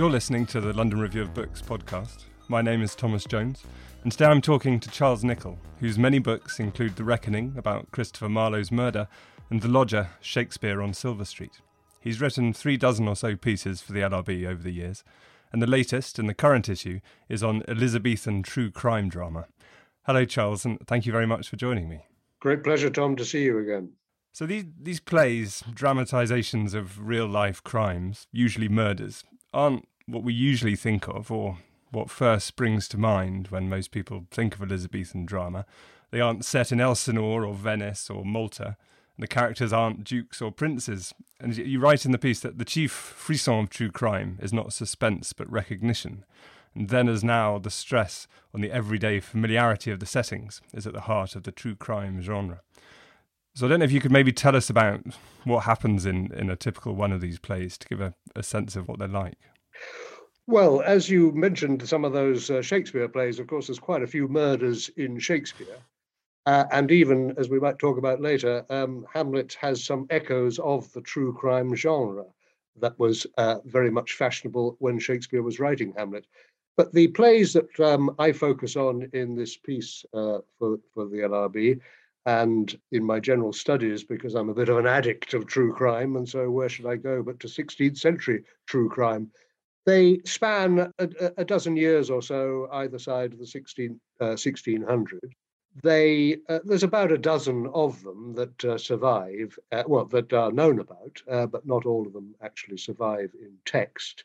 You're listening to the London Review of Books podcast. My name is Thomas Jones, and today I'm talking to Charles Nicholl, whose many books include The Reckoning about Christopher Marlowe's murder and The Lodger, Shakespeare on Silver Street. He's written three dozen or so pieces for the LRB over the years, and the latest in the current issue is on Elizabethan true crime drama. Hello, Charles, and thank you very much for joining me. Great pleasure, Tom, to see you again. So these these plays, dramatizations of real life crimes, usually murders, aren't what we usually think of, or what first springs to mind when most people think of Elizabethan drama. They aren't set in Elsinore or Venice or Malta. And the characters aren't dukes or princes. And you write in the piece that the chief frisson of true crime is not suspense but recognition. And then, as now, the stress on the everyday familiarity of the settings is at the heart of the true crime genre. So I don't know if you could maybe tell us about what happens in, in a typical one of these plays to give a, a sense of what they're like. Well, as you mentioned, some of those uh, Shakespeare plays, of course, there's quite a few murders in Shakespeare. Uh, and even, as we might talk about later, um, Hamlet has some echoes of the true crime genre that was uh, very much fashionable when Shakespeare was writing Hamlet. But the plays that um, I focus on in this piece uh, for, for the LRB and in my general studies, because I'm a bit of an addict of true crime, and so where should I go but to 16th century true crime? They span a, a dozen years or so either side of the 16, uh, 1600. They uh, there's about a dozen of them that uh, survive, uh, well, that are known about, uh, but not all of them actually survive in text.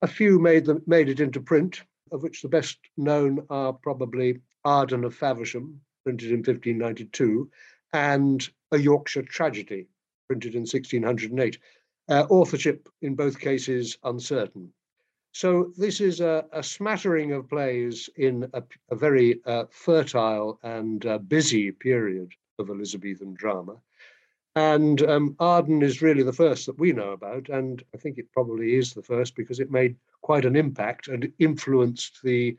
A few made them made it into print, of which the best known are probably Arden of Faversham, printed in 1592, and A Yorkshire Tragedy, printed in 1608. Uh, authorship in both cases uncertain. So this is a, a smattering of plays in a, a very uh, fertile and uh, busy period of Elizabethan drama. And um, Arden is really the first that we know about, and I think it probably is the first because it made quite an impact and influenced the,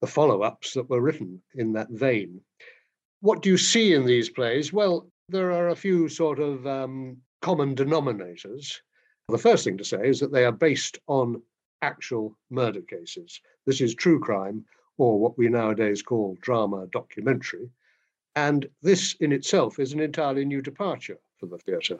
the follow-ups that were written in that vein. What do you see in these plays? Well, there are a few sort of um, common denominators. The first thing to say is that they are based on actual murder cases. This is true crime, or what we nowadays call drama documentary. And this in itself is an entirely new departure for the theatre.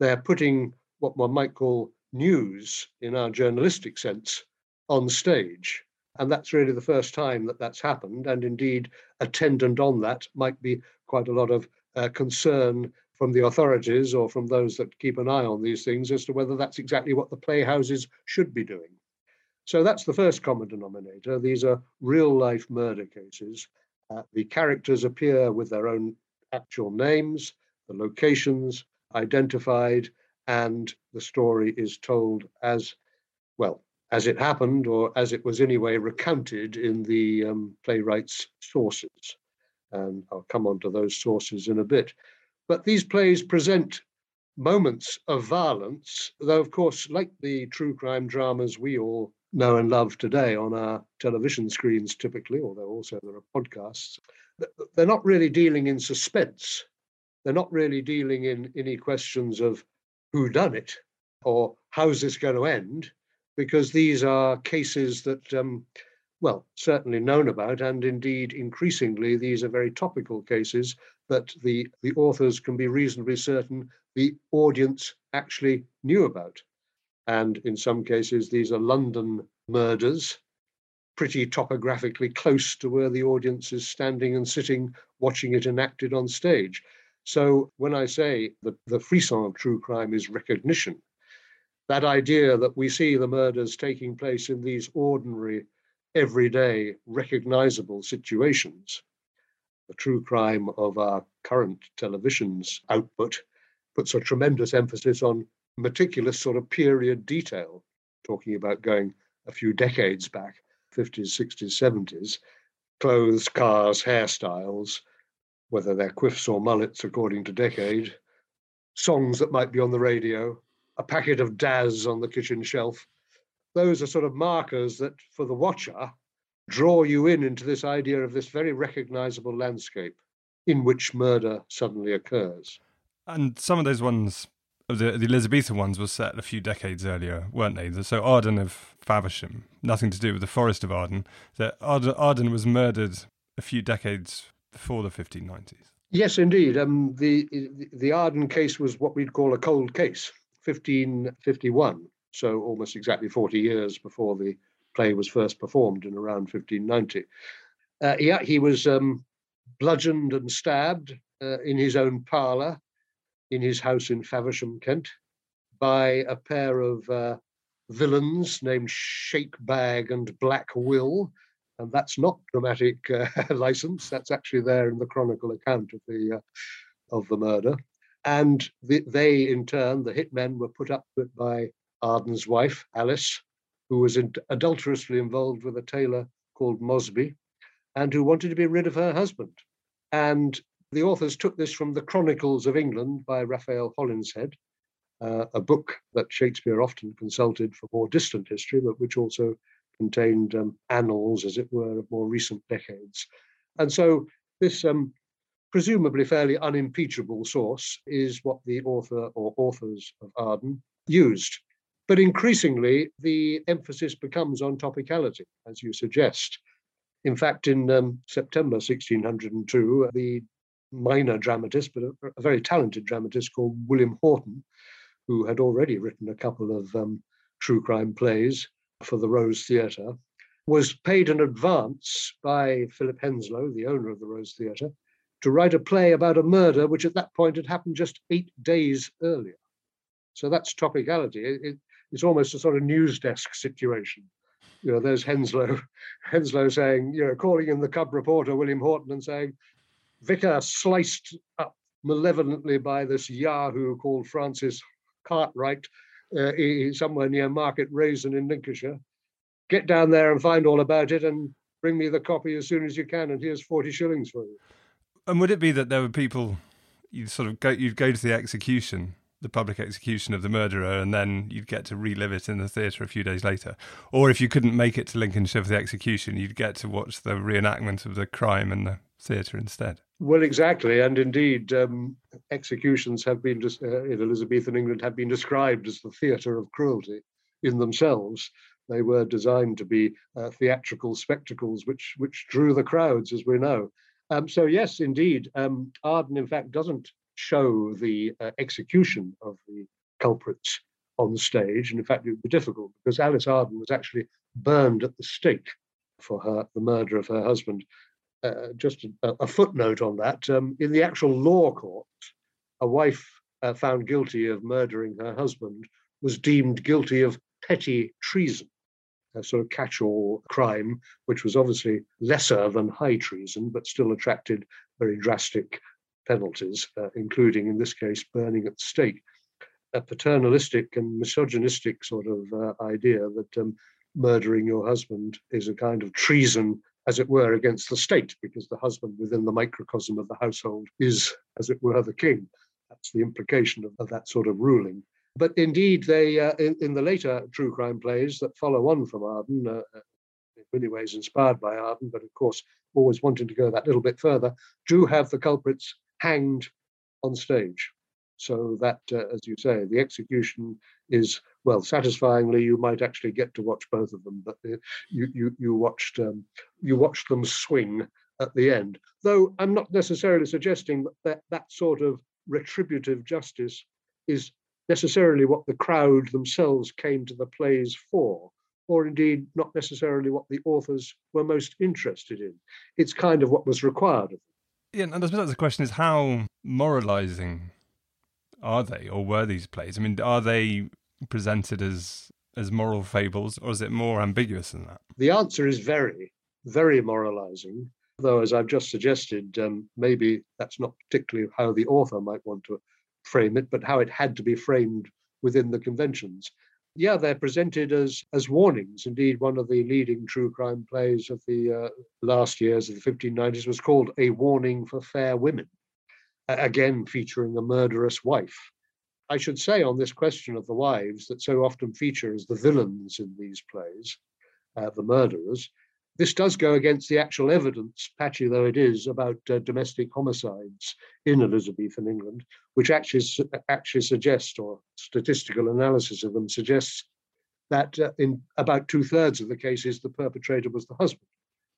They're putting what one might call news in our journalistic sense on stage. And that's really the first time that that's happened. And indeed, attendant on that might be quite a lot of uh, concern from the authorities or from those that keep an eye on these things as to whether that's exactly what the playhouses should be doing. So that's the first common denominator. These are real life murder cases. Uh, the characters appear with their own actual names, the locations identified, and the story is told as well as it happened or as it was anyway recounted in the um, playwright's sources. And I'll come on to those sources in a bit. But these plays present moments of violence, though, of course, like the true crime dramas we all know and love today on our television screens typically, although also there are podcasts, they're not really dealing in suspense. They're not really dealing in any questions of who done it or how's this going to end, because these are cases that, um, well, certainly known about, and indeed increasingly these are very topical cases that the, the authors can be reasonably certain the audience actually knew about. And in some cases, these are London murders, pretty topographically close to where the audience is standing and sitting, watching it enacted on stage. So when I say that the frisson of true crime is recognition, that idea that we see the murders taking place in these ordinary everyday, recognizable situations. The true crime of our current television's output puts a tremendous emphasis on meticulous sort of period detail, talking about going a few decades back, 50s, 60s, 70s, clothes, cars, hairstyles, whether they're quiffs or mullets according to decade, songs that might be on the radio, a packet of Daz on the kitchen shelf. Those are sort of markers that, for the watcher, draw you in into this idea of this very recognizable landscape in which murder suddenly occurs. And some of those ones, the, the Elizabethan ones, were set a few decades earlier, weren't they? So Arden of Faversham, nothing to do with the Forest of Arden. That Arden, Arden was murdered a few decades before the 1590s. Yes, indeed. Um, the the Arden case was what we'd call a cold case, 1551. So almost exactly 40 years before the play was first performed in around 1590. Uh, yeah, he was um, bludgeoned and stabbed uh, in his own parlour in his house in Faversham, Kent, by a pair of uh, villains named Shakebag and Black Will, and that's not dramatic uh, license. That's actually there in the chronicle account of the uh, of the murder. And the, they, in turn, the hitmen, were put up with by Arden's wife, Alice, who was in, adulterously involved with a tailor called Mosby, and who wanted to be rid of her husband. And the authors took this from the Chronicles of England by Raphael Holinshed, uh, a book that Shakespeare often consulted for more distant history, but which also contained um, annals, as it were, of more recent decades. And so this um, presumably fairly unimpeachable source is what the author or authors of Arden used. But increasingly, the emphasis becomes on topicality, as you suggest. In fact, in um, September 1602, the minor dramatist, but a, a, very talented dramatist called William Haughton, who had already written a couple of um, true crime plays, for the Rose Theatre, was paid an advance by Philip Henslowe, the owner of the Rose Theatre, to write a play about a murder which at that point had happened just eight days earlier. So that's topicality. It, it, it's almost a sort of news desk situation. You know, there's Henslowe, Henslowe saying, you know, calling in the cub reporter William Haughton and saying, Vicar sliced up malevolently by this Yahoo called Francis Cartwright uh, somewhere near Market Rasen in Lincolnshire. Get down there and find all about it and bring me the copy as soon as you can. And here's 40 shillings for you. And would it be that there were people, you'd sort of go, you'd go to the execution, the public execution of the murderer, and then you'd get to relive it in the theatre a few days later? Or if you couldn't make it to Lincolnshire for the execution, you'd get to watch the reenactment of the crime and the theatre instead? Well, exactly, and indeed, um, executions have been uh, in Elizabethan England have been described as the theatre of cruelty in themselves. They were designed to be uh, theatrical spectacles, which which drew the crowds, as we know. Um, so yes, indeed, um, Arden in fact doesn't show the uh, execution of the culprits on the stage, and in fact it would be difficult because Alice Arden was actually burned at the stake for her the murder of her husband uh, just a, a, footnote on that. Um, in the actual law court, a wife uh, found guilty of murdering her husband was deemed guilty of petty treason, a sort of catch-all crime, which was obviously lesser than high treason, but still attracted very drastic penalties, uh, including in this case burning at the stake. A paternalistic and misogynistic sort of uh, idea that um, murdering your husband is a kind of treason as it were, against the state, because the husband within the microcosm of the household is, as it were, the king. That's the implication of, of that sort of ruling. But indeed, they uh, in, in, the later true crime plays that follow on from Arden, uh, uh, in many ways inspired by Arden, but of course always wanting to go that little bit further, do have the culprits hanged on stage. So that, uh, as you say, the execution is well satisfyingly. You might actually get to watch both of them, but uh, you you you watched um, you watched them swing at the end. Though I'm not necessarily suggesting that that, that sort of retributive justice is necessarily what the crowd themselves came to the plays for, or indeed not necessarily what the authors were most interested in. It's kind of what was required of them. Yeah, and I suppose the question is how moralizing are they or were these plays? I mean, are they presented as as moral fables, or is it more ambiguous than that? The answer is very, very moralizing. Though, as I've just suggested, um, maybe that's not particularly how the author might want to frame it, but how it had to be framed within the conventions. Yeah, they're presented as as warnings. Indeed, one of the leading true crime plays of the uh, last years of the 1590s was called A Warning for Fair Women, again featuring a murderous wife. I should say on this question of the wives that so often feature as the villains in these plays, uh, the murderers, this does go against the actual evidence, patchy though it is, about uh, domestic homicides in Elizabethan England, which actually actually suggests, or statistical analysis of them suggests, that uh, in about two thirds of the cases, the perpetrator was the husband.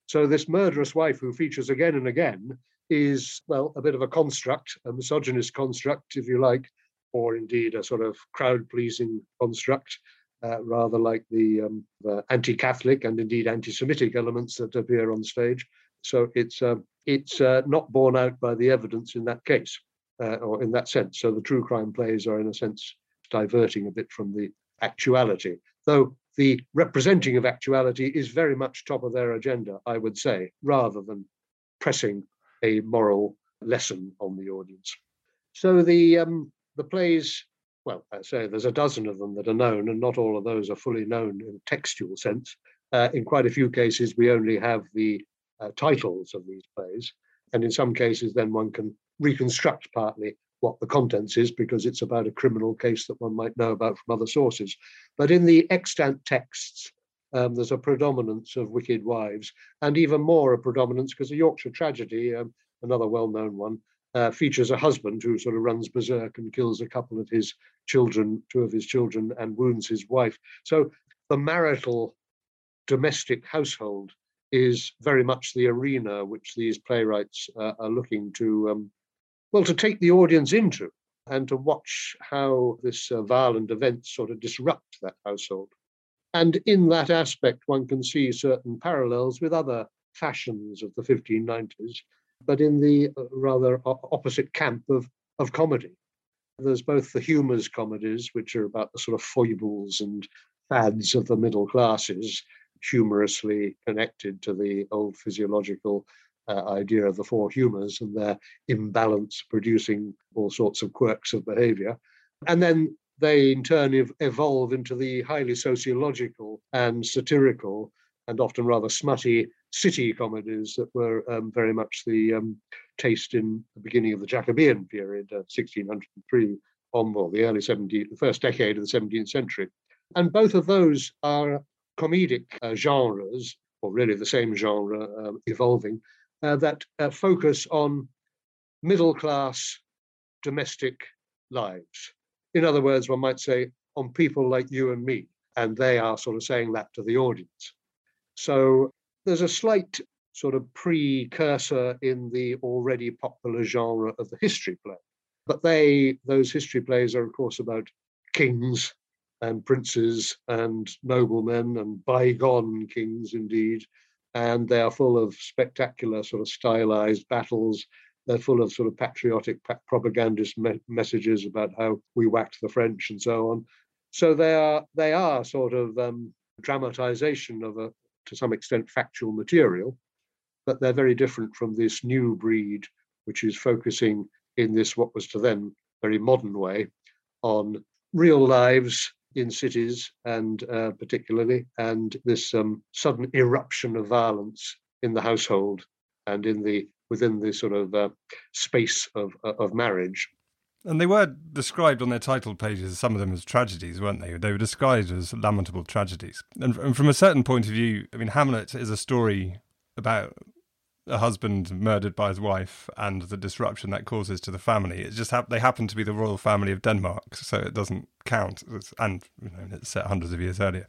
So this murderous wife, who features again and again, is well a bit of a construct, a misogynist construct, if you like, or indeed a sort of crowd-pleasing construct uh, rather like the, um, the, anti-Catholic and indeed anti-Semitic elements that appear on stage. So it's uh, it's uh, not borne out by the evidence in that case, uh, or in that sense. So the true crime plays are in a sense diverting a bit from the actuality, though the representing of actuality is very much top of their agenda, I would say, rather than pressing a moral lesson on the audience. So the um, the plays well, I say there's a dozen of them that are known, and not all of those are fully known in a textual sense. Uh, in quite a few cases, we only have the uh, titles of these plays, and in some cases, then one can reconstruct partly what the contents is because it's about a criminal case that one might know about from other sources. But in the extant texts, um, there's a predominance of wicked wives, and even more a predominance because the Yorkshire tragedy, um, another well-known one, uh, features a husband who sort of runs berserk and kills a couple of his children, two of his children, and wounds his wife. So the marital domestic household is very much the arena which these playwrights uh, are looking to, um, well, to take the audience into and to watch how this uh, violent event sort of disrupt that household. And in that aspect, one can see certain parallels with other fashions of the 1590s but in the uh, rather opposite camp of, of comedy. There's both the humours comedies, which are about the sort of foibles and fads of the middle classes, humorously connected to the old physiological uh, idea of the four humours and their imbalance producing all sorts of quirks of behaviour. And then they in turn ev- evolve into the highly sociological and satirical and often rather smutty city comedies that were um, very much the um, taste in the beginning of the Jacobean period, uh, 1603 on well, the early 17th, the first decade of the 17th century. And both of those are comedic uh, genres, or really the same genre uh, evolving, that uh, focus on middle class domestic lives. In other words, one might say on people like you and me, and they are sort of saying that to the audience. So there's a slight sort of precursor in the already popular genre of the history play. But they, those history plays are, of course, about kings and princes and noblemen and bygone kings indeed. And they are full of spectacular, sort of stylized battles. They're full of sort of patriotic propagandist me- messages about how we whacked the French and so on. So they are they are sort of um, dramatization of a to some extent factual material, but they're very different from this new breed, which is focusing in this what was to them very modern way on real lives in cities and uh, particularly and this um, sudden eruption of violence in the household and in the within the sort of uh, space of of marriage and they were described on their title pages, some of them as tragedies, weren't they? They were described as lamentable tragedies. And, and from a certain point of view, I mean, Hamlet is a story about a husband murdered by his wife and the disruption that causes to the family. It just ha- they happen to be the royal family of Denmark, so it doesn't count. It's, and you know, it's set hundreds of years earlier.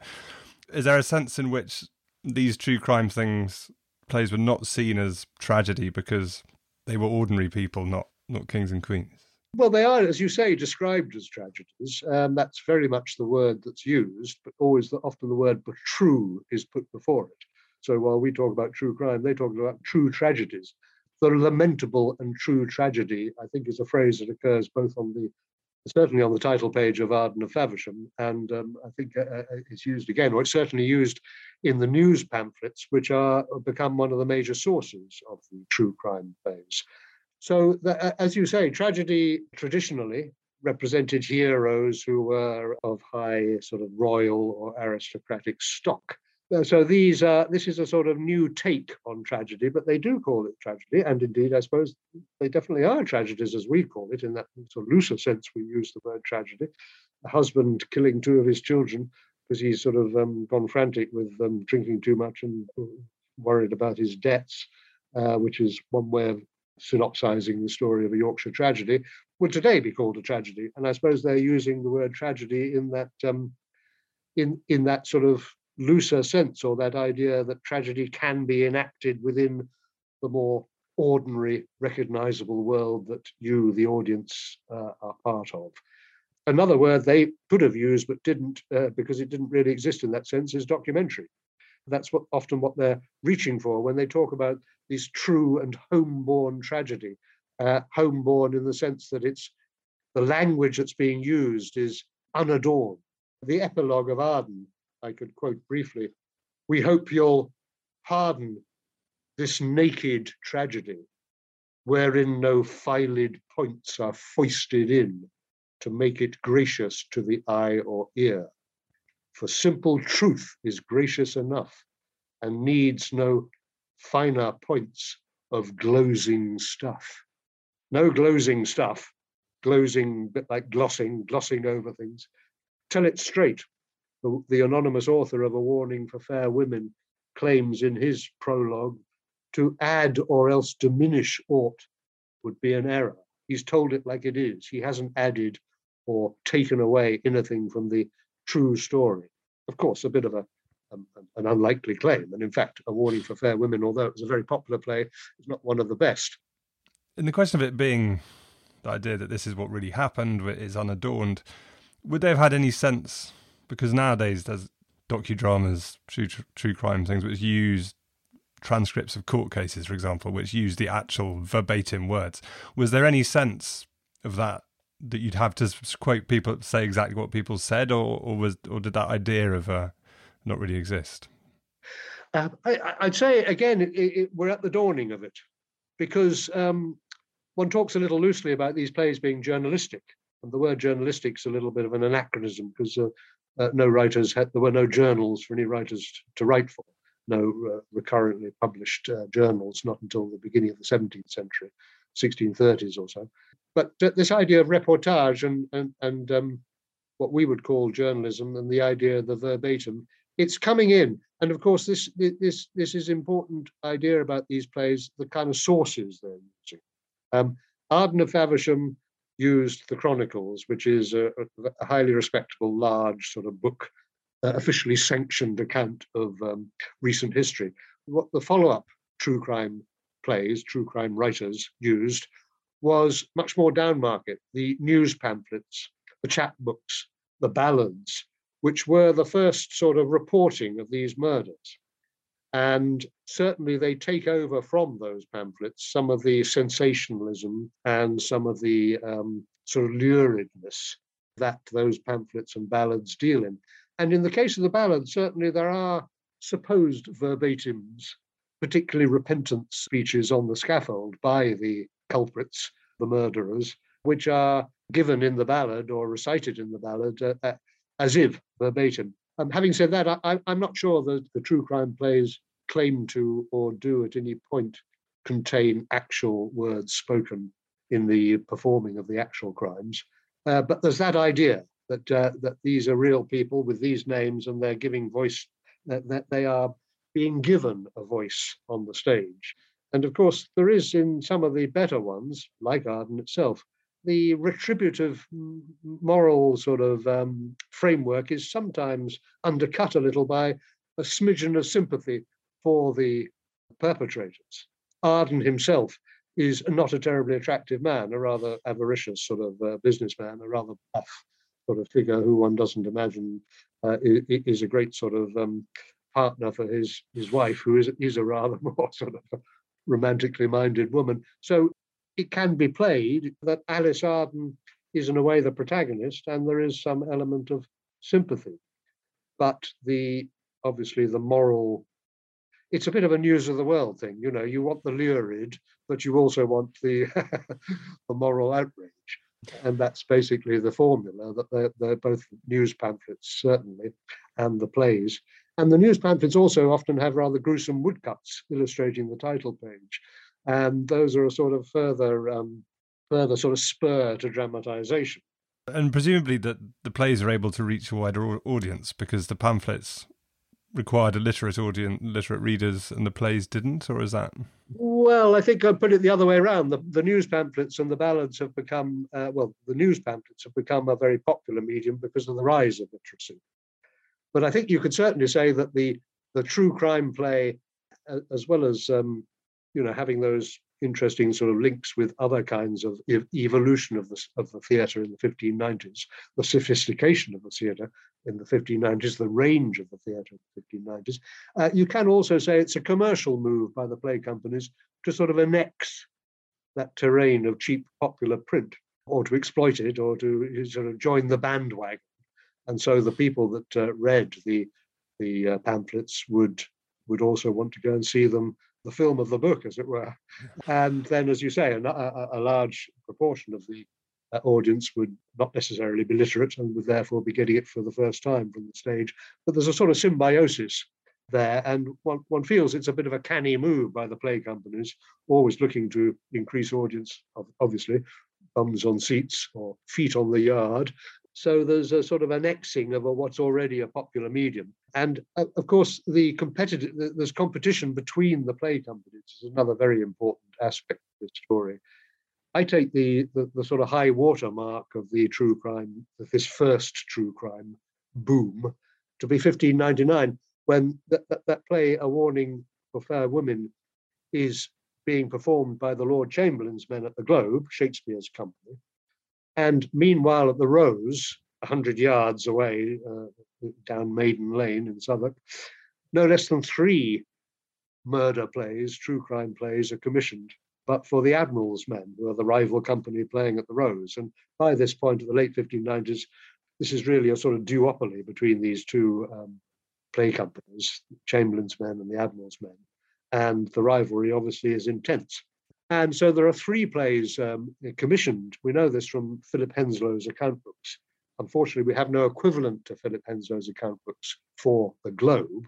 Is there a sense in which these true crime things plays were not seen as tragedy because they were ordinary people, not not kings and queens? Well, they are, as you say, described as tragedies. Um, that's very much the word that's used, but always the, often the word "but true" is put before it. So while we talk about true crime, they talk about true tragedies. The lamentable and true tragedy, I think, is a phrase that occurs both on the certainly on the title page of Arden of Faversham, and um, I think uh, uh, it's used again, or it's certainly used in the news pamphlets, which are become one of the major sources of the true crime plays. So, the, uh, as you say, tragedy traditionally represented heroes who were of high sort of royal or aristocratic stock. Uh, so these are this is a sort of new take on tragedy, but they do call it tragedy, and indeed, I suppose they definitely are tragedies as we call it in that sort of looser sense. We use the word tragedy. A husband killing two of his children because he's sort of um, gone frantic with um, drinking too much and worried about his debts, uh, which is one way of synopsizing the story of a Yorkshire tragedy, would today be called a tragedy. And I suppose they're using the word tragedy in that um, in in that sort of looser sense, or that idea that tragedy can be enacted within the more ordinary, recognizable world that you, the audience, uh, are part of. Another word they could have used but didn't, uh, because it didn't really exist in that sense, is documentary. That's what often what they're reaching for when they talk about this true and homeborn tragedy. Uh, homeborn in the sense that it's the language that's being used is unadorned. The epilogue of Arden, I could quote briefly We hope you'll pardon this naked tragedy, wherein no filed points are foisted in to make it gracious to the eye or ear. For simple truth is gracious enough and needs no finer points of glozing stuff. No glozing stuff, glozing, bit like glossing, glossing over things. Tell it straight. The, the anonymous author of A Warning for Fair Women claims in his prologue to add or else diminish aught would be an error. He's told it like it is. He hasn't added or taken away anything from the true story. Of course, a bit of a um, an unlikely claim. And in fact, A Warning for Fair Women, although it was a very popular play, is not one of the best. In the question of it being the idea that this is what really happened, is unadorned, would they have had any sense? Because nowadays there's docudramas, true, true crime things which use transcripts of court cases, for example, which use the actual verbatim words. Was there any sense of that that you'd have to quote people, say exactly what people said, or or was or did that idea of uh, not really exist? Uh, I, would say again, it, it, we're at the dawning of it, because um, one talks a little loosely about these plays being journalistic, and the word journalistic is a little bit of an anachronism because uh, uh, no writers had there were no journals for any writers to write for, no uh, recurrently published uh, journals, not until the beginning of the 17th century, 1630s or so. But this idea of reportage and and, and um, what we would call journalism and the idea of the verbatim, it's coming in. And of course, this this this is important idea about these plays, the kind of sources they're using. Um, Arden of Faversham used the Chronicles, which is a, a highly respectable, large sort of book, uh, officially sanctioned account of um, recent history. What the follow-up true crime plays, true crime writers used was much more downmarket. The news pamphlets, the chapbooks, the ballads, which were the first sort of reporting of these murders. And certainly they take over from those pamphlets some of the sensationalism and some of the um, sort of luridness that those pamphlets and ballads deal in. And in the case of the ballads, certainly there are supposed verbatims, particularly repentant speeches on the scaffold by the culprits, the murderers, which are given in the ballad or recited in the ballad uh, uh, as if verbatim. Um, having said that, I, am not sure that the true crime plays claim to or do at any point contain actual words spoken in the performing of the actual crimes. Uh, but there's that idea that uh, that these are real people with these names and they're giving voice, that, that they are being given a voice on the stage. And of course, there is in some of the better ones, like Arden itself, the retributive moral sort of um, framework is sometimes undercut a little by a smidgen of sympathy for the perpetrators. Arden himself is not a terribly attractive man, a rather avaricious sort of uh, businessman, a rather buff sort of figure who one doesn't imagine uh, is, a great sort of um, partner for his his wife, who is is a rather more sort of romantically minded woman. So it can be played that Alice Arden is in a way the protagonist, and there is some element of sympathy. But the obviously the moral it's a bit of a news of the world thing. You know, you want the lurid, but you also want the the moral outrage. And that's basically the formula that they're, they're both news pamphlets, certainly, and the plays. And the news pamphlets also often have rather gruesome woodcuts illustrating the title page. And those are a sort of further um, further sort of spur to dramatization. And presumably that the plays are able to reach a wider audience because the pamphlets required a literate audience, literate readers, and the plays didn't, or is that? Well, I think I'd put it the other way around. The, the news pamphlets and the ballads have become, uh, well, the news pamphlets have become a very popular medium because of the rise of literacy. But I think you could certainly say that the the true crime play, uh, as well as um, you know having those interesting sort of links with other kinds of evolution of the, of the theatre in the 1590s, the sophistication of the theatre in the 1590s, the range of the theatre in the 1590s. Uh, you can also say it's a commercial move by the play companies to sort of annex that terrain of cheap popular print or to exploit it or to sort of join the bandwagon. And so the people that uh, read the, the uh, pamphlets would, would also want to go and see them the film of the book, as it were. And then, as you say, a, a, a large proportion of the uh, audience would not necessarily be literate and would therefore be getting it for the first time from the stage. But there's a sort of symbiosis there, and one, one feels it's a bit of a canny move by the play companies, always looking to increase audience, obviously, bums on seats or feet on the yard, so there's a sort of annexing of a, what's already a popular medium. And uh, of course, the competitive there's competition between the play companies is another very important aspect of this story. I take the, the, the sort of high watermark of the true crime, this first true crime boom, to be 1599, when that, that, that play, A Warning for Fair Women, is being performed by the Lord Chamberlain's men at the Globe, Shakespeare's company, and meanwhile, at the Rose, 100 yards away uh, down Maiden Lane in Southwark, no less than three murder plays, true crime plays, are commissioned, but for the Admiral's Men, who are the rival company playing at the Rose. And by this point, at the late 1590s, this is really a sort of duopoly between these two um, play companies, Chamberlain's Men and the Admiral's Men. And the rivalry obviously is intense. And so there are three plays um, commissioned. We know this from Philip Henslowe's account books. Unfortunately, we have no equivalent to Philip Henslowe's account books for the Globe.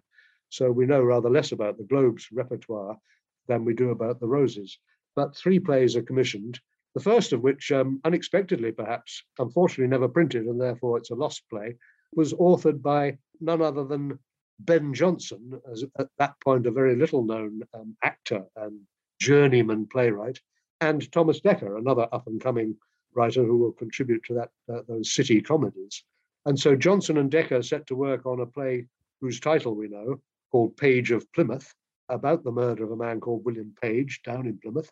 So we know rather less about the Globe's repertoire than we do about the Roses. But three plays are commissioned, the first of which, um, unexpectedly perhaps, unfortunately never printed, and therefore it's a lost play, was authored by none other than Ben Jonson, as at that point a very little known um, actor and journeyman playwright, and Thomas Dekker, another up and coming writer who will contribute to that uh, those city comedies. And so Jonson and Dekker set to work on a play whose title we know, called Page of Plymouth, about the murder of a man called William Page down in Plymouth.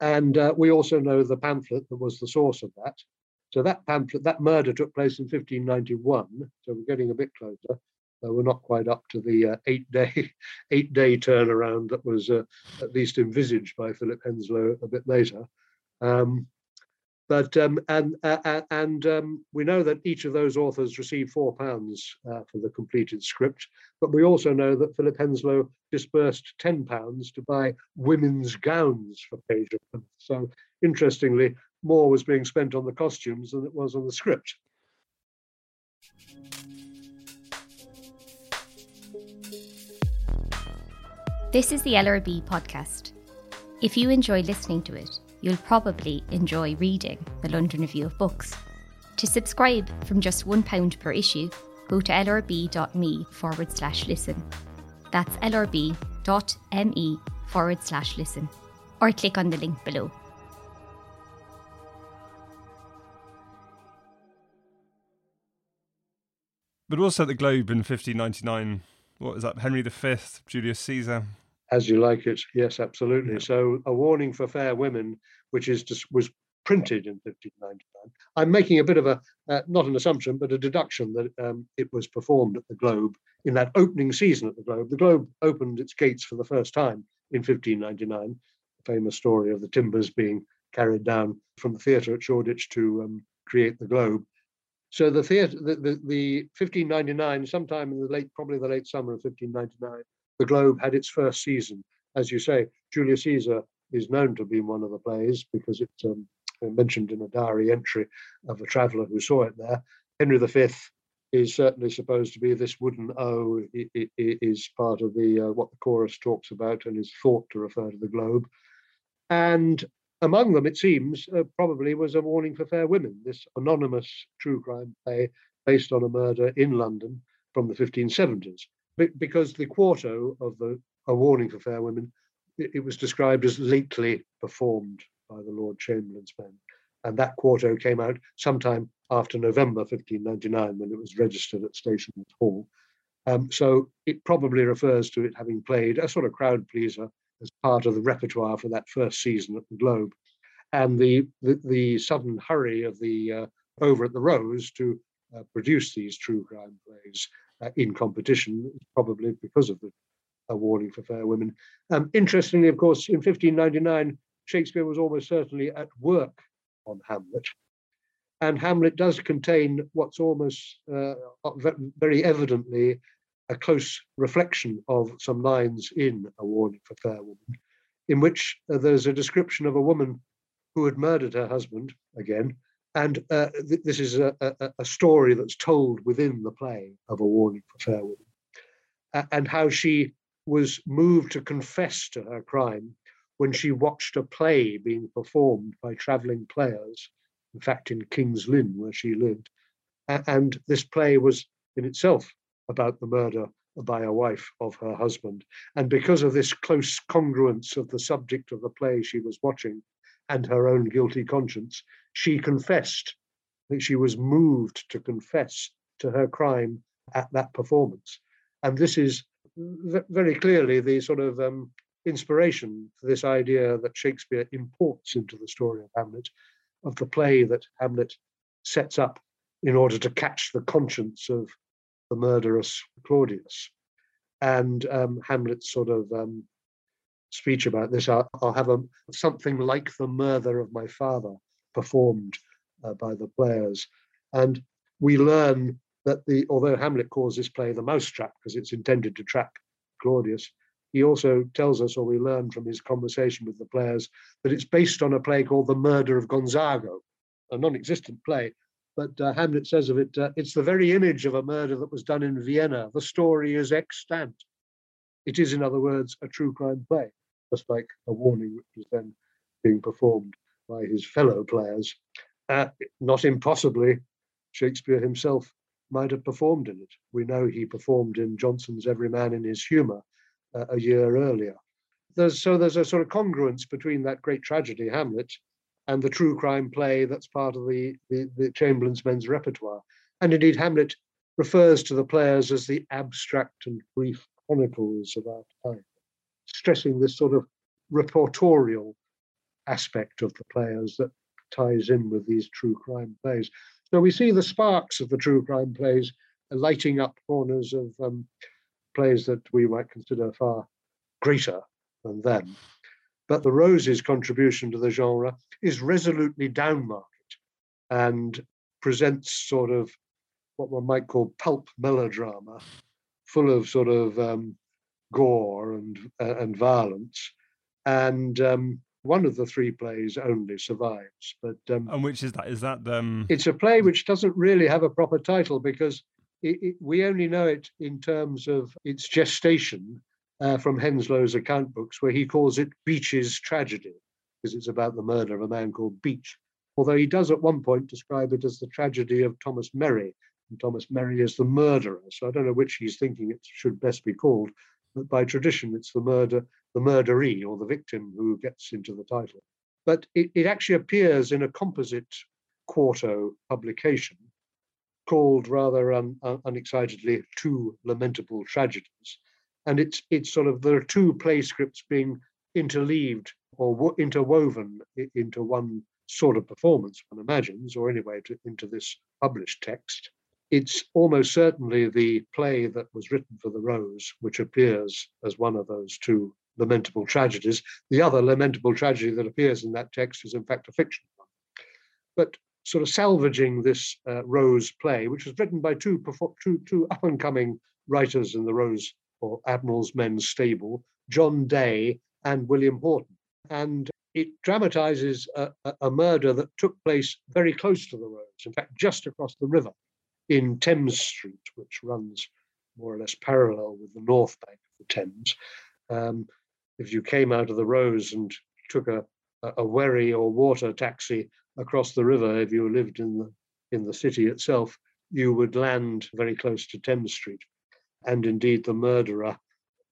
And uh, we also know the pamphlet that was the source of that. So that pamphlet, that murder took place in 1591. So we're getting a bit closer. We're not quite up to the uh, eight day eight day turnaround that was uh, at least envisaged by Philip Henslowe a bit later. Um, but um, and uh, and um, we know that each of those authors received four pounds for the completed script. But we also know that Philip Henslowe disbursed ten pounds to buy women's gowns for Page. So interestingly, more was being spent on the costumes than it was on the script. This is the LRB podcast. If you enjoy listening to it, you'll probably enjoy reading the London Review of Books. To subscribe from just £1 per issue, go to lrb.me forward slash listen. That's lrb.me forward slash listen. Or click on the link below. But also the Globe in 1599, what is that, Henry V, Julius Caesar, as you like it. Yes, absolutely. So, a warning for fair women, which is just was printed in 1599. I'm making a bit of a uh, not an assumption, but a deduction that um, it was performed at the Globe in that opening season at the Globe. The Globe opened its gates for the first time in 1599. The famous story of the timbers being carried down from the theatre at Shoreditch to um, create the Globe. So the theatre, the, the, the 1599, sometime in the late, probably the late summer of 1599, the Globe had its first season. As you say, Julius Caesar is known to be one of the plays because it's um, mentioned in a diary entry of a traveller who saw it there. Henry V is certainly supposed to be this wooden O it, is part of the uh, what the chorus talks about and is thought to refer to the globe. And among them, it seems, uh, probably was a warning for fair women, this anonymous true crime play based on a murder in London from the 1570s. Because the quarto of the A Warning for Fair Women, it, it was described as lately performed by the Lord Chamberlain's men. And that quarto came out sometime after November 1599 when it was registered at Stations Hall. Um, so it probably refers to it having played a sort of crowd pleaser as part of the repertoire for that first season at the Globe. And the, the, the sudden hurry of the uh, over at the Rose to uh, produce these true crime plays uh, in competition probably because of the a warning for fair women. Um, interestingly, of course, in 1599, Shakespeare was almost certainly at work on Hamlet. And Hamlet does contain what's almost uh, very evidently a close reflection of some lines in A Warning for Fair Women, in which uh, there's a description of a woman who had murdered her husband again. And uh, th- this is a, a, a, story that's told within the play of A Warning for Fair Women, and how she was moved to confess to her crime when she watched a play being performed by traveling players, in fact, in King's Lynn, where she lived. And this play was in itself about the murder by a wife of her husband. And because of this close congruence of the subject of the play she was watching and her own guilty conscience, she confessed that she was moved to confess to her crime at that performance. And this is very clearly the sort of um, inspiration for this idea that Shakespeare imports into the story of Hamlet, of the play that Hamlet sets up in order to catch the conscience of the murderous Claudius. And um, Hamlet's sort of um, speech about this, I'll, I'll have a, something like the murder of my father performed uh, by the players. And we learn that the although Hamlet calls this play the mousetrap because it's intended to trap Claudius, he also tells us, or we learn from his conversation with the players, that it's based on a play called The Murder of Gonzago, a non-existent play. But uh, Hamlet says of it, uh, it's the very image of a murder that was done in Vienna. The story is extant. It is, in other words, a true crime play, just like a warning which was then being performed by his fellow players. Uh, not impossibly, Shakespeare himself might have performed in it. We know he performed in Jonson's Every Man in His Humour uh, a year earlier. There's, so there's a sort of congruence between that great tragedy, Hamlet, and the true crime play that's part of the, the, the Chamberlain's men's repertoire. And indeed, Hamlet refers to the players as the abstract and brief chronicles of our time, stressing this sort of reportorial aspect of the players that ties in with these true crime plays. So we see the sparks of the true crime plays lighting up corners of um, plays that we might consider far greater than them. But the Rose's contribution to the genre is resolutely downmarket and presents sort of what one might call pulp melodrama, full of sort of um, gore and uh, and violence, and um, one of the three plays only survives. But um, and which is that? Is that um? It's a play which doesn't really have a proper title because it, it, we only know it in terms of its gestation uh, from Henslowe's account books, where he calls it Beech's tragedy because it's about the murder of a man called Beech. Although he does at one point describe it as the tragedy of Thomas Merry, and Thomas Merry is the murderer. So I don't know which he's thinking it should best be called, by tradition, it's the murder the murderee or the victim who gets into the title. But it, it actually appears in a composite quarto publication called rather un, un, unexcitedly Two Lamentable Tragedies. And it's, it's sort of, there are two play scripts being interleaved or wo- interwoven into one sort of performance, one imagines, or anyway, to, into this published text. It's almost certainly the play that was written for the Rose, which appears as one of those two lamentable tragedies. The other lamentable tragedy that appears in that text is, in fact, a fiction. One. But sort of salvaging this uh, Rose play, which was written by two, two, two up and coming writers in the Rose or Admiral's Men's stable, John Day and William Haughton. And it dramatizes a, a, murder that took place very close to the Rose, in fact, just across the river in Thames Street, which runs more or less parallel with the north bank of the Thames. Um, if you came out of the Rose and took a, a wherry or water taxi across the river, if you lived in the in the city itself, you would land very close to Thames Street. And indeed, the murderer,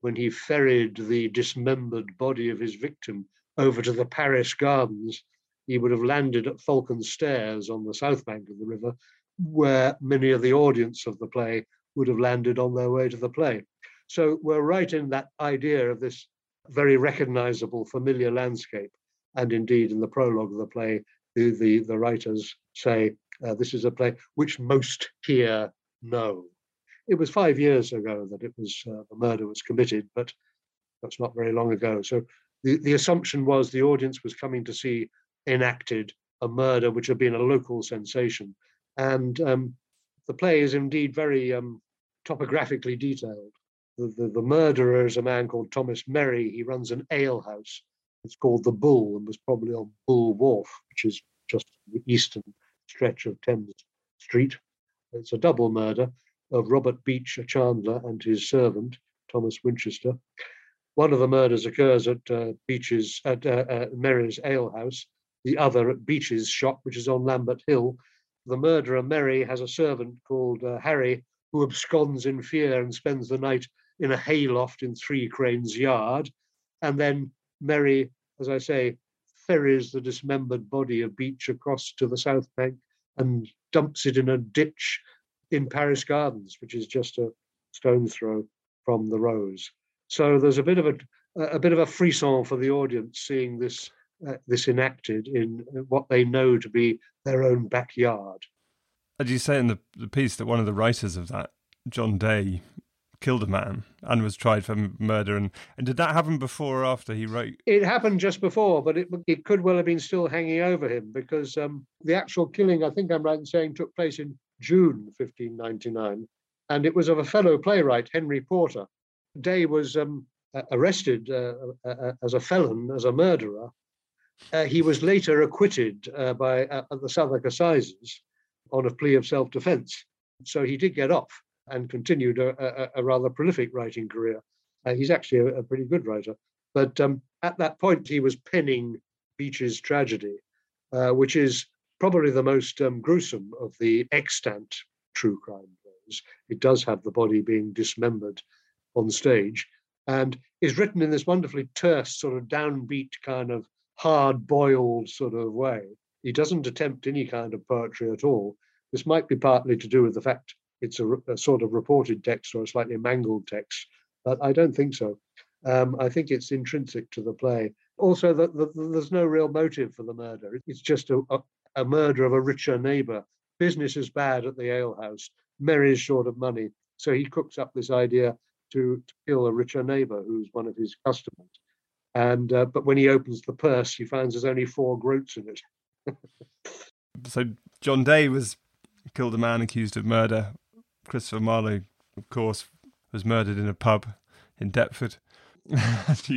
when he ferried the dismembered body of his victim over to the Paris Gardens, he would have landed at Falcon Stairs on the south bank of the river, where many of the audience of the play would have landed on their way to the play. So we're right in that idea of this very recognizable, familiar landscape. And indeed, in the prologue of the play, the, the, the writers say uh, this is a play which most here know. It was five years ago that it was uh, the murder was committed, but that's not very long ago. So the, the assumption was the audience was coming to see enacted a murder which had been a local sensation. And um, the play is indeed very um, topographically detailed. The, the, the, murderer is a man called Thomas Merry. He runs an alehouse. It's called the Bull and was probably on Bull Wharf, which is just the eastern stretch of Thames Street. It's a double murder of Robert Beech, a chandler, and his servant, Thomas Winchester. One of the murders occurs at uh, Beech's at uh, uh, Merry's alehouse. The other at Beech's shop, which is on Lambert Hill. The murderer Merry has a servant called uh, Harry who absconds in fear and spends the night in a hayloft in Three Cranes Yard. And then Merry, as I say, ferries the dismembered body of Beech across to the south bank and dumps it in a ditch in Paris Gardens, which is just a stone throw from the Rose. So there's a bit of a a bit of a frisson for the audience seeing this uh, this enacted in what they know to be their own backyard. As you say in the, the piece that one of the writers of that, John Day, killed a man and was tried for murder. And, and did that happen before or after he wrote? It happened just before, but it, it could well have been still hanging over him because um, the actual killing, I think I'm right in saying, took place in June 1599. And it was of a fellow playwright, Henry Porter. Day was um, arrested uh, uh, uh, as a felon, as a murderer. Uh, he was later acquitted uh, by uh, the Southwark Assizes on a plea of self-defense. So he did get off and continued a, a, a rather prolific writing career. he's actually a, a, pretty good writer. But um, at that point, he was penning Beech's tragedy, which is probably the most um, gruesome of the extant true crime plays. It does have the body being dismembered on stage and is written in this wonderfully terse, sort of downbeat kind of hard boiled sort of way. He doesn't attempt any kind of poetry at all. This might be partly to do with the fact it's a, a sort of reported text or a slightly mangled text, but I don't think so. Um, I think it's intrinsic to the play. Also, the, the, there's no real motive for the murder. It's just a, a, a murder of a richer neighbour. Business is bad at the alehouse. Merry's short of money, so he cooks up this idea to, to kill a richer neighbor who's one of his customers. And uh, but when he opens the purse, he finds there's only four groats in it. so John Day was killed a man accused of murder. Christopher Marlowe, of course, was murdered in a pub in Deptford.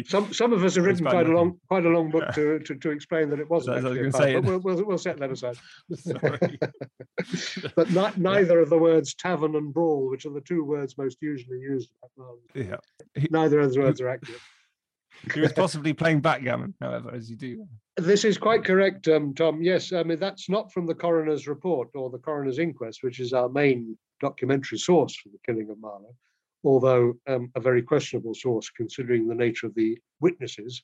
some some of us have written quite a long quite a long book to, to, to explain that it wasn't actually a pub, but we'll, we'll, we'll set that aside. but not, neither yeah. of the words tavern and brawl, which are the two words most usually used. Yeah, neither of those words are accurate. He was possibly playing backgammon, however, as you do. This is quite correct, um, Tom. Yes, I mean that's not from the coroner's report or the coroner's inquest, which is our main documentary source for the killing of Marlowe although um, a very questionable source considering the nature of the witnesses.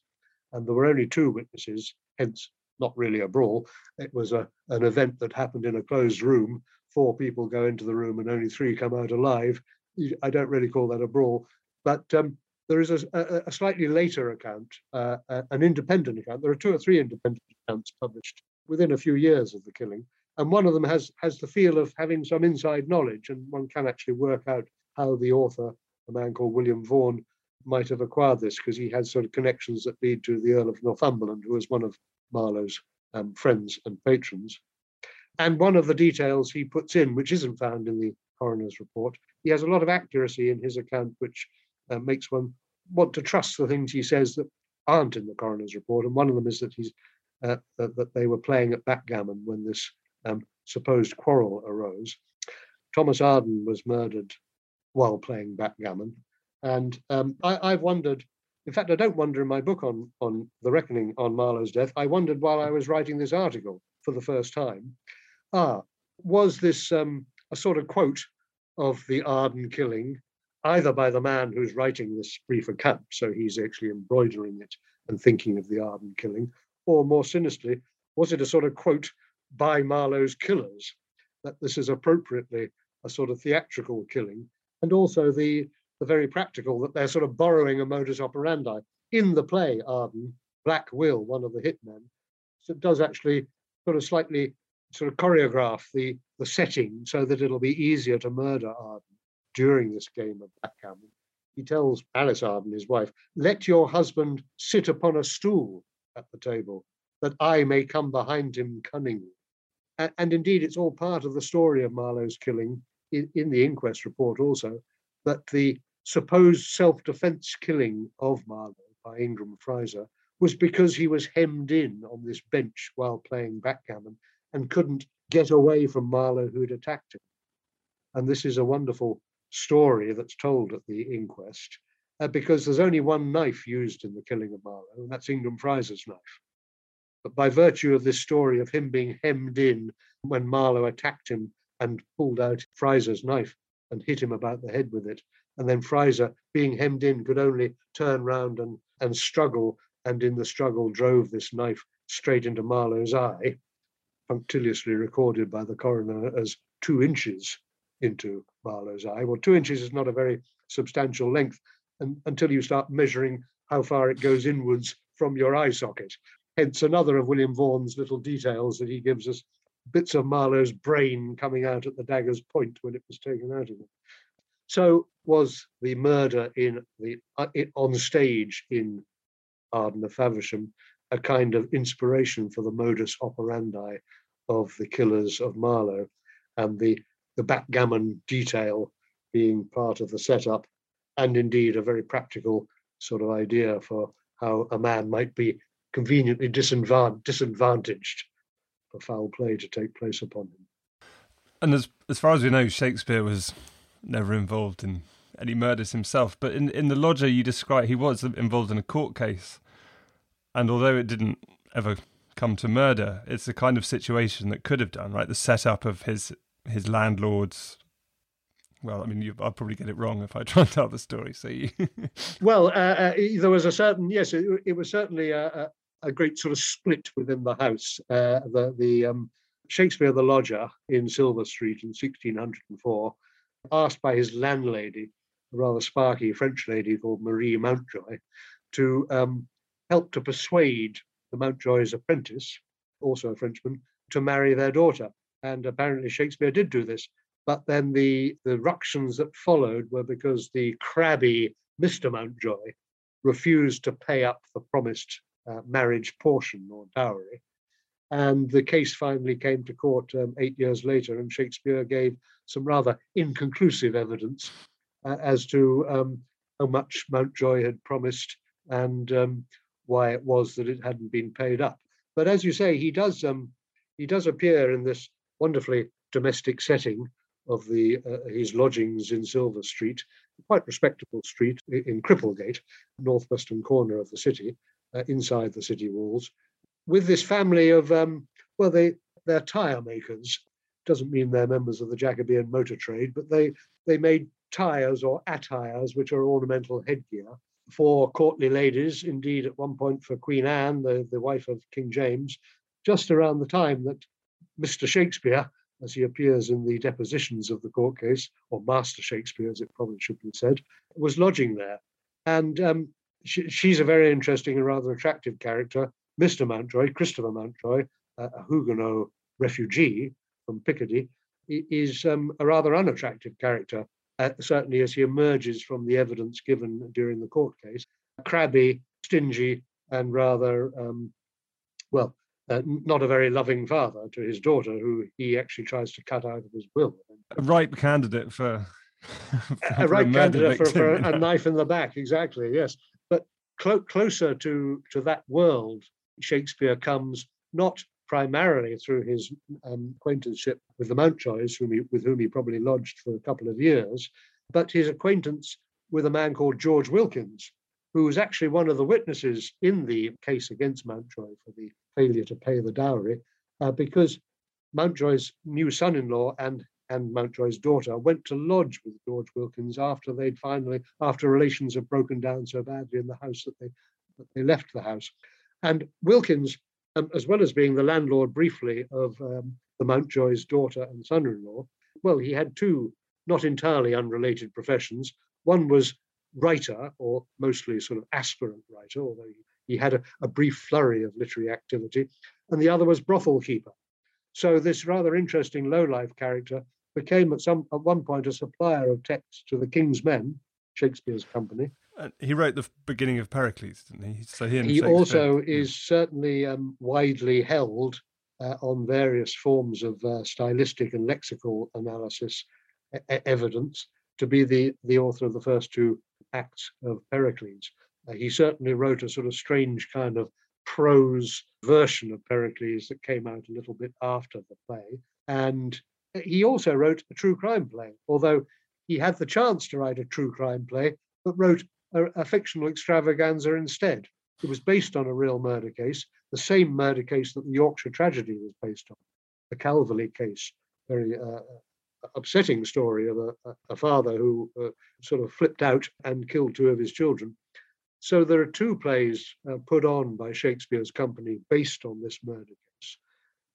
And there were only two witnesses, hence not really a brawl. It was a, an event that happened in a closed room. Four people go into the room and only three come out alive. I don't really call that a brawl. But um, there is a, a, a, slightly later account, uh, an independent account. There are two or three independent accounts published within a few years of the killing. And one of them has, has the feel of having some inside knowledge, and one can actually work out how the author, a man called William Vaughan, might have acquired this because he had sort of connections that lead to the Earl of Northumberland, who was one of Marlowe's um, friends and patrons. And one of the details he puts in, which isn't found in the coroner's report, he has a lot of accuracy in his account, which uh, makes one want to trust the things he says that aren't in the coroner's report. And one of them is that he's uh, that, that, they were playing at backgammon when this um, supposed quarrel arose. Thomas Arden was murdered while playing backgammon, and um, I, have wondered. In fact, I don't wonder in my book on on the reckoning on Marlowe's death. I wondered while I was writing this article for the first time. Ah, was this um, a sort of quote of the Arden killing, either by the man who's writing this brief account, so he's actually embroidering it and thinking of the Arden killing, or more sinisterly, was it a sort of quote by Marlowe's killers that this is appropriately a sort of theatrical killing, and also the the very practical that they're sort of borrowing a modus operandi in the play Arden. Black Will, one of the hitmen, so it does actually sort of slightly sort of choreograph the the setting so that it'll be easier to murder Arden during this game of backgammon. He tells Alice Arden, his wife, "Let your husband sit upon a stool at the table, that I may come behind him cunningly." And, and indeed, it's all part of the story of Marlowe's killing in, in the inquest report also, that the supposed self-defense killing of Marlowe by Ingram Frizer was because he was hemmed in on this bench while playing backgammon and couldn't get away from Marlowe who'd attacked him. And this is a wonderful story that's told at the inquest uh, because there's only one knife used in the killing of Marlowe, and that's Ingram Frizer's knife. But by virtue of this story of him being hemmed in when Marlowe attacked him and pulled out Frizer's knife and hit him about the head with it, and then Frizer, being hemmed in, could only turn round and, and struggle, and in the struggle drove this knife straight into Marlowe's eye, punctiliously recorded by the coroner as two inches into Marlowe's eye. Well, two inches is not a very substantial length and, until you start measuring how far it goes inwards from your eye socket. Hence, another of William Vaughan's little details that he gives us bits of Marlowe's brain coming out at the dagger's point when it was taken out of him. So was the murder in the uh, on stage in Arden of Faversham a kind of inspiration for the modus operandi of the killers of Marlowe, and the the backgammon detail being part of the setup, and indeed a very practical sort of idea for how a man might be conveniently disadvantaged for foul play to take place upon him. And as as far as we know, Shakespeare was never involved in any murders himself. But in in the lodger you describe, he was involved in a court case, and although it didn't ever come to murder, it's the kind of situation that could have done. Right, the setup of his his landlord's. Well, I mean, you, I'll probably get it wrong if I try and tell the story. So you. well, uh, uh, there was a certain yes, it, it was certainly a, a, great sort of split within the house. Uh, the the um, Shakespeare the lodger in Silver Street in 1604 asked by his landlady, a rather sparky French lady called Marie Mountjoy, to um, help to persuade the Mountjoy's apprentice, also a Frenchman, to marry their daughter. And apparently Shakespeare did do this. But then the, the ructions that followed were because the crabby Mr. Mountjoy refused to pay up the promised uh, marriage portion or dowry. And the case finally came to court um, eight years later, and Shakespeare gave some rather inconclusive evidence uh, as to um, how much Mountjoy had promised and um, why it was that it hadn't been paid up. But as you say, he does um, he does appear in this wonderfully domestic setting of the uh, his lodgings in Silver Street, quite respectable street in Cripplegate, northwestern corner of the city, uh, inside the city walls with this family of, um, well, they, they're tyre makers. Doesn't mean they're members of the Jacobean motor trade, but they, they made tyres or attires, which are ornamental headgear for courtly ladies, indeed, at one point for Queen Anne, the, the wife of King James, just around the time that Mr. Shakespeare, as he appears in the depositions of the court case, or Master Shakespeare, as it probably should be said, was lodging there. And um, she, she's a very interesting and rather attractive character. Mr. Mountjoy, Christopher Mountjoy, a Huguenot refugee from Picardy, is um, a rather unattractive character, uh, certainly as he emerges from the evidence given during the court case. Crabby, stingy, and rather, um, well, uh, not a very loving father to his daughter, who he actually tries to cut out of his will. A ripe candidate for. for a ripe candidate for, for a, a, knife in the back, exactly, yes. But clo- closer to, to that world, Shakespeare comes not primarily through his um, acquaintanceship with the Mountjoys, whom he, with whom he probably lodged for a couple of years, but his acquaintance with a man called George Wilkins, who was actually one of the witnesses in the case against Mountjoy for the failure to pay the dowry, uh, because Mountjoy's new son-in-law and and Mountjoy's daughter went to lodge with George Wilkins after they'd finally, after relations had broken down so badly in the house that they that they left the house. And Wilkins, um, as well as being the landlord briefly of um, the Mountjoy's daughter and son-in-law, well, he had two not entirely unrelated professions. One was writer, or mostly sort of aspirant writer, although he, he had a, a brief flurry of literary activity, and the other was brothel keeper. So this rather interesting low-life character became at some at one point a supplier of texts to the King's Men, Shakespeare's company. He wrote the beginning of Pericles, didn't he? So he, he also is certainly um, widely held uh, on various forms of uh, stylistic and lexical analysis e- evidence to be the, the author of the first two acts of Pericles. Uh, he certainly wrote a sort of strange kind of prose version of Pericles that came out a little bit after the play. And he also wrote a true crime play, although he had the chance to write a true crime play, but wrote a, a fictional extravaganza instead. It was based on a real murder case, the same murder case that the Yorkshire tragedy was based on, the Calverley case, very uh, upsetting story of a, a father who uh, sort of flipped out and killed two of his children. So there are two plays uh, put on by Shakespeare's company based on this murder case.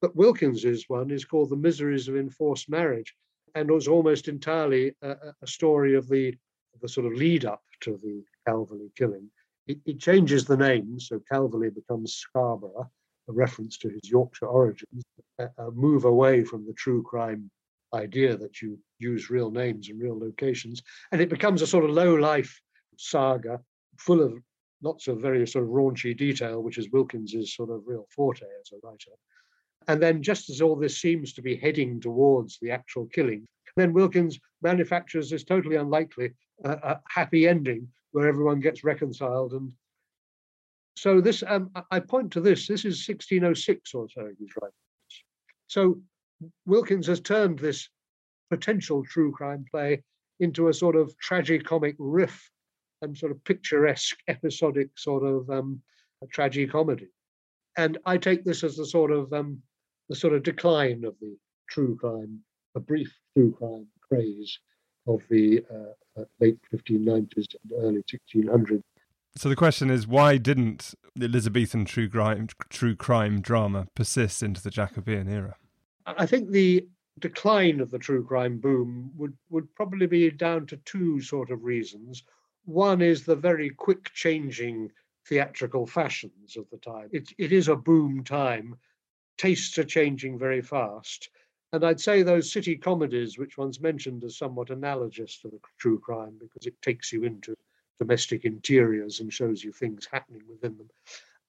But Wilkins's one is called The Miseries of Enforced Marriage and was almost entirely a, a story of the, the sort of lead up to the Calverley killing. It, it changes the name, so Calverley becomes Scarborough, a reference to his Yorkshire origins, a, a move away from the true crime idea that you use real names and real locations. And it becomes a sort of low life saga full of lots of very sort of raunchy detail, which is Wilkins's sort of real forte as a writer. And then, just as all this seems to be heading towards the actual killing, then Wilkins manufactures this totally unlikely uh, happy ending where everyone gets reconciled. And so, this um, I point to this. This is 1606 or so. He's writing. So Wilkins has turned this potential true crime play into a sort of tragicomic riff and sort of picturesque, episodic sort of um, tragic comedy. And I take this as the sort of um, the sort of decline of the true crime, a brief true crime craze of the uh, uh late 1590s and early 1600s. So the question is, why didn't the Elizabethan true crime, true crime drama persist into the Jacobean era? I think the decline of the true crime boom would, would probably be down to two sort of reasons. One is the very quick changing theatrical fashions of the time. It, it is a boom time. Tastes are changing very fast. And I'd say those city comedies, which one's mentioned as somewhat analogous to the true crime because it takes you into domestic interiors and shows you things happening within them.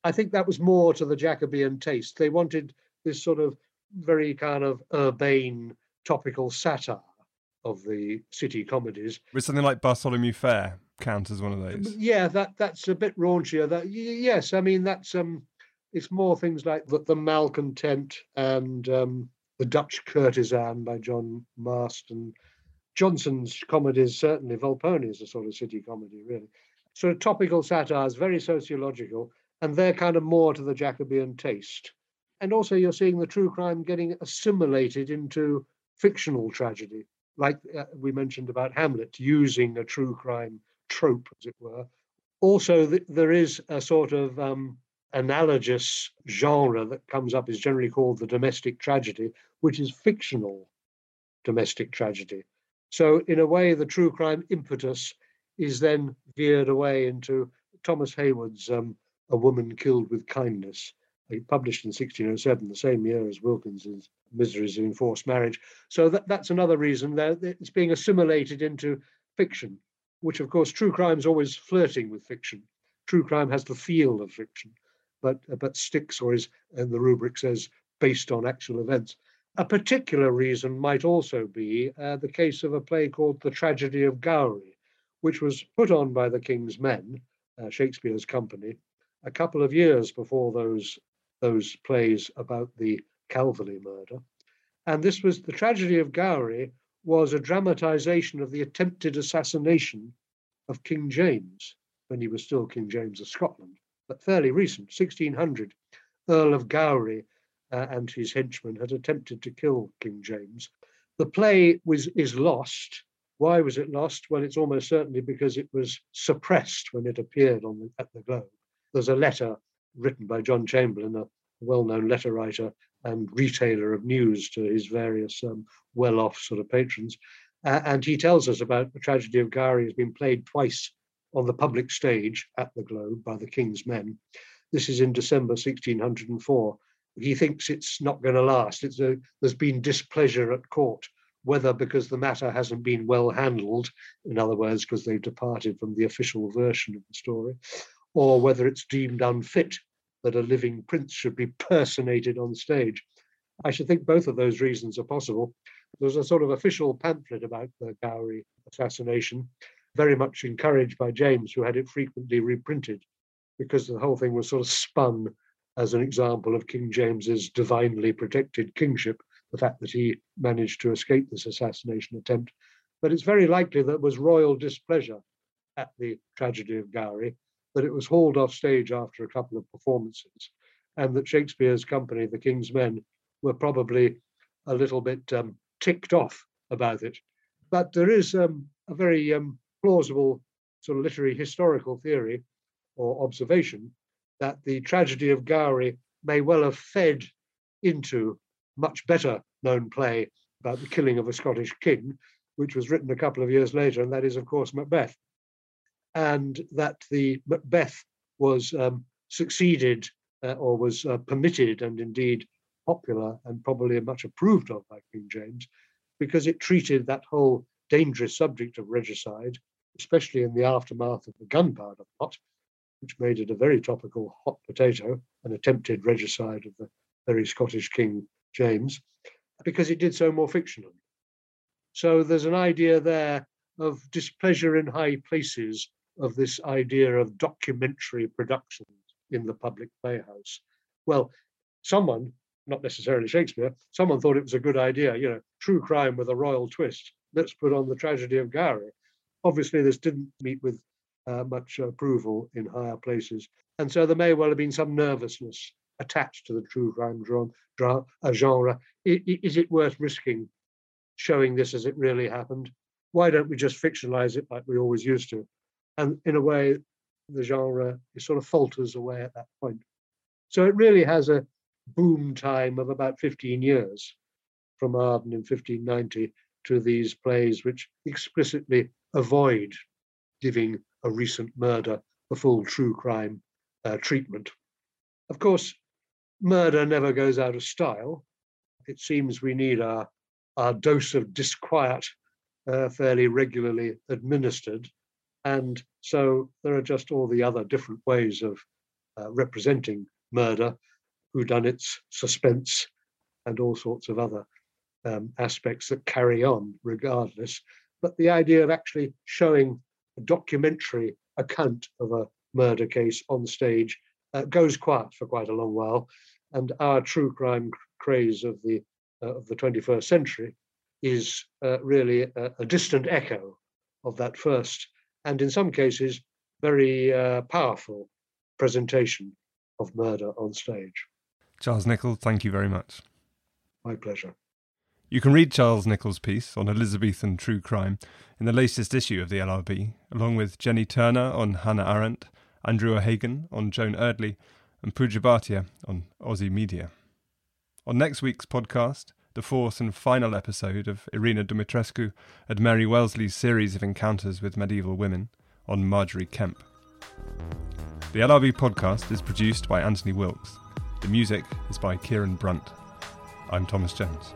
I think that was more to the Jacobean taste. They wanted this sort of very kind of urbane topical satire of the city comedies. With something like Bartholomew Fair count as one of those? Yeah, that that's a bit raunchier. That yes, I mean that's um, it's more things like the, the Malcontent and um, the Dutch Courtesan by John Marston. Jonson's comedies certainly Volpone is a sort of city comedy, really. Sort of topical satires, very sociological, and they're kind of more to the Jacobean taste and also you're seeing the true crime getting assimilated into fictional tragedy, like uh, we mentioned about Hamlet, using a true crime trope, as it were. Also, th- there is a sort of um, analogous genre that comes up, is generally called the domestic tragedy, which is fictional domestic tragedy. So, in a way, the true crime impetus is then veered away into Thomas Heywood's um, A Woman Killed with Kindness, published in 1607, the same year as Wilkins's Miseries of Enforced Marriage. So that, that's another reason that it's being assimilated into fiction, which of course true crime is always flirting with fiction. True crime has the feel of fiction, but but sticks or is, and the rubric says based on actual events. A particular reason might also be uh, the case of a play called The Tragedy of Gowrie, which was put on by the King's Men, uh, Shakespeare's company, a couple of years before those those plays about the Calverley murder. And this was the tragedy of Gowrie was a dramatization of the attempted assassination of King James when he was still King James of Scotland, but fairly recent, 1600. Earl of Gowrie uh, and his henchmen had attempted to kill King James. The play was is lost. Why was it lost? Well, it's almost certainly because it was suppressed when it appeared on the, at the Globe. There's a letter written by John Chamberlain, a well-known letter writer and retailer of news to his various um, well-off sort of patrons. Uh, and he tells us about the tragedy of Gowrie has been played twice on the public stage at the Globe by the King's men. This is in December 1604. He thinks it's not going to last. A, there's been displeasure at court, whether because the matter hasn't been well handled, in other words, because they've departed from the official version of the story, or whether it's deemed unfit that a living prince should be personated on stage. I should think both of those reasons are possible. There's a sort of official pamphlet about the Gowrie assassination, very much encouraged by James, who had it frequently reprinted, because the whole thing was sort of spun as an example of King James's divinely protected kingship, the fact that he managed to escape this assassination attempt. But it's very likely that was royal displeasure at the tragedy of Gowrie, that it was hauled off stage after a couple of performances, and that Shakespeare's company, the King's Men, were probably a little bit um, ticked off about it. But there is um, a very um, plausible sort of literary historical theory or observation that the tragedy of Gowrie may well have fed into much better known play about the killing of a Scottish king, which was written a couple of years later, and that is, of course, Macbeth and that the Macbeth was um, succeeded uh, or was uh, permitted and indeed popular and probably much approved of by King James because it treated that whole dangerous subject of regicide, especially in the aftermath of the gunpowder plot, which made it a very topical hot potato, an attempted regicide of the very Scottish King James, because it did so more fictionally. So there's an idea there of displeasure in high places of this idea of documentary productions in the public playhouse. Well, someone, not necessarily Shakespeare, someone thought it was a good idea, you know, true crime with a royal twist. Let's put on the tragedy of Gowrie. Obviously, this didn't meet with uh, much approval in higher places. And so there may well have been some nervousness attached to the true crime genre. genre. Is it worth risking showing this as it really happened? Why don't we just fictionalize it like we always used to? And in a way, the genre sort of falters away at that point. So it really has a boom time of about 15 years from Arden in 1590 to these plays which explicitly avoid giving a recent murder a full true crime uh, treatment. Of course, murder never goes out of style. It seems we need our, our dose of disquiet uh, fairly regularly administered and so there are just all the other different ways of uh, representing murder, whodunits, suspense, and all sorts of other um, aspects that carry on regardless. But the idea of actually showing a documentary account of a murder case on stage uh, goes quiet for quite a long while. And our true crime craze of the uh, of the 21st century is uh, really a, a distant echo of that first and in some cases, very uh, powerful presentation of murder on stage. Charles Nicholl, thank you very much. My pleasure. You can read Charles Nicholl's piece on Elizabethan true crime in the latest issue of the LRB, along with Jenny Turner on Hannah Arendt, Andrew O'Hagan on Joan Eardley, and Pooja Bhatia on Aussie Media. On next week's podcast, the fourth and final episode of Irina Dumitrescu and Mary Wellesley's series of encounters with medieval women on Margery Kempe. The LRB podcast is produced by Anthony Wilks. The music is by Kieran Brunt. I'm Thomas Jones.